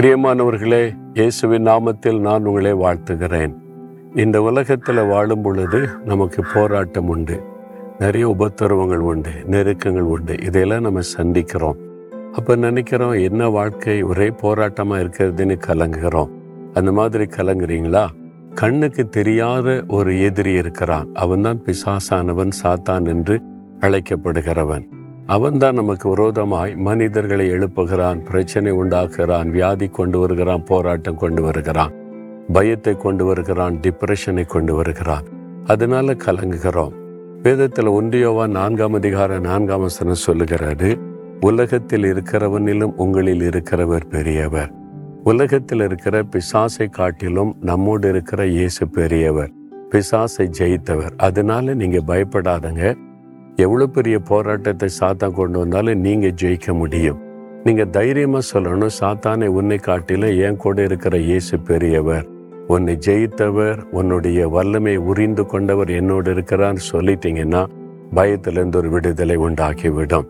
பிரியமானவர்களே இயேசுவின் நாமத்தில் நான் உங்களை வாழ்த்துகிறேன். இந்த உலகத்தில் வாழும் பொழுது நமக்கு போராட்டம் உண்டு நிறைய உபத்திரவங்கள் உண்டு நெருக்கங்கள் உண்டு. இதையெல்லாம் நம்ம சந்திக்கிறோம். அப்போ நினைக்கிறோம் என்ன வாழ்க்கை ஒரே போராட்டமாக இருக்கிறதுன்னு கலங்குகிறோம். அந்த மாதிரி கலங்குறீங்களா? கண்ணுக்கு தெரியாத ஒரு எதிரி இருக்கிறான். அவன்தான் பிசாசானவன் சாத்தான் என்று அழைக்கப்படுகிறவன். அவன்தான் நமக்கு விரோதமாய் மனிதர்களை எழுப்புகிறான் பிரச்சனை உண்டாக்குகிறான் வியாதி கொண்டு வருகிறான் போராட்டம் கொண்டு வருகிறான் பயத்தை கொண்டு வருகிறான் டிப்ரெஷனை கொண்டு வருகிறான். அதனால கலங்குகிறோம். வேதத்தில் ஒன்றியோவா நான்காம் அதிகார நான்காம் வசனம் சொல்லுகிறாரு உலகத்தில் இருக்கிறவனிலும் உங்களில் இருக்கிறவர் பெரியவர். உலகத்தில் இருக்கிற பிசாசை காட்டிலும் நம்மோடு இருக்கிற இயேசு பெரியவர். பிசாசை ஜெயித்தவர். அதனால நீங்க பயப்படாதங்க. எவ்வளோ பெரிய போராட்டத்தை சாத்தா கொண்டு வந்தாலும் நீங்கள் ஜெயிக்க முடியும். நீங்கள் தைரியமாக சொல்லணும் சாத்தானை உன்னை காட்டிலும் என் கூட இருக்கிற இயேசு பெரியவர். உன்னை ஜெயித்தவர் உன்னுடைய வல்லமை உரிந்து கொண்டவர் என்னோடு இருக்கிறான்னு சொல்லிட்டீங்கன்னா பயத்திலேருந்து ஒரு விடுதலை உண்டாக்கிவிடும்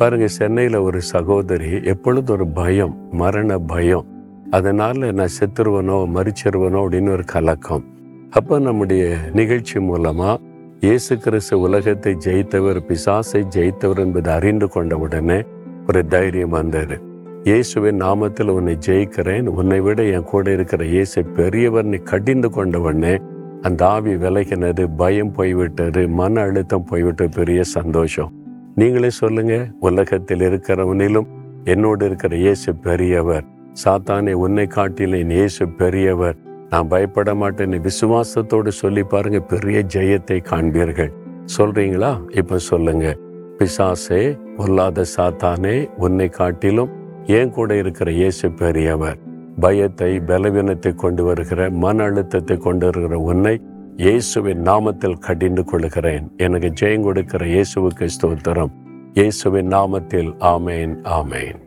பாருங்க சென்னையில் ஒரு சகோதரி எப்பொழுது ஒரு பயம் மரண பயம் அதனால் நான் செத்துருவனோ மறிச்சிருவனோ அப்படின்னு ஒரு கலக்கம். அப்போ நம்முடைய நிகழ்ச்சி மூலமாக இயேசு கிறிஸ்து உலகத்தை ஜெயித்தவர் பிசாசை ஜெயித்தவர் என்பதை அறிந்து கொண்ட உடனே ஒரு தைரியம் வந்தது. இயேசுவின் நாமத்தில் உன்னை ஜெயிக்கிறேன் உன்னை விட என் கூட இருக்கிற இயேசு பெரியவர் நீ கடிந்து கொண்ட உடனே அந்த ஆவி விலகினது பயம் போய்விட்டது மன அழுத்தம் போய்விட்ட பெரிய சந்தோஷம். நீங்களே சொல்லுங்க உலகத்தில் இருக்கிறவனிலும் என்னோடு இருக்கிற இயேசு பெரியவர். சாத்தானே உன்னை காட்டிலேன் இயேசு பெரியவர். நான் பயப்பட மாட்டேன்னு விசுவாசத்தோடு சொல்லி பாருங்க பெரிய ஜெயத்தை காண்பீர்கள். சொல்றீங்களா? இப்ப சொல்லுங்க. பிசாசே பொல்லாத சாத்தானே உன்னை காட்டிலும் ஏன் கூட இருக்கிற இயேசு பெரியவர். பயத்தை பலவீனத்தை கொண்டு வருகிற மன அழுத்தத்தை கொண்டு வருகிற உன்னை இயேசுவின் நாமத்தில் கடிந்து கொள்கிறேன். எனக்கு ஜெயம் கொடுக்கிற இயேசுவுக்கு ஸ்தோத்திரம். இயேசுவின் நாமத்தில் ஆமேன் ஆமேன்.